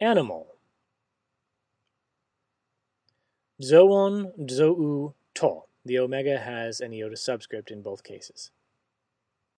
Animal Zoon, zou, to. The omega has an iota subscript in both cases.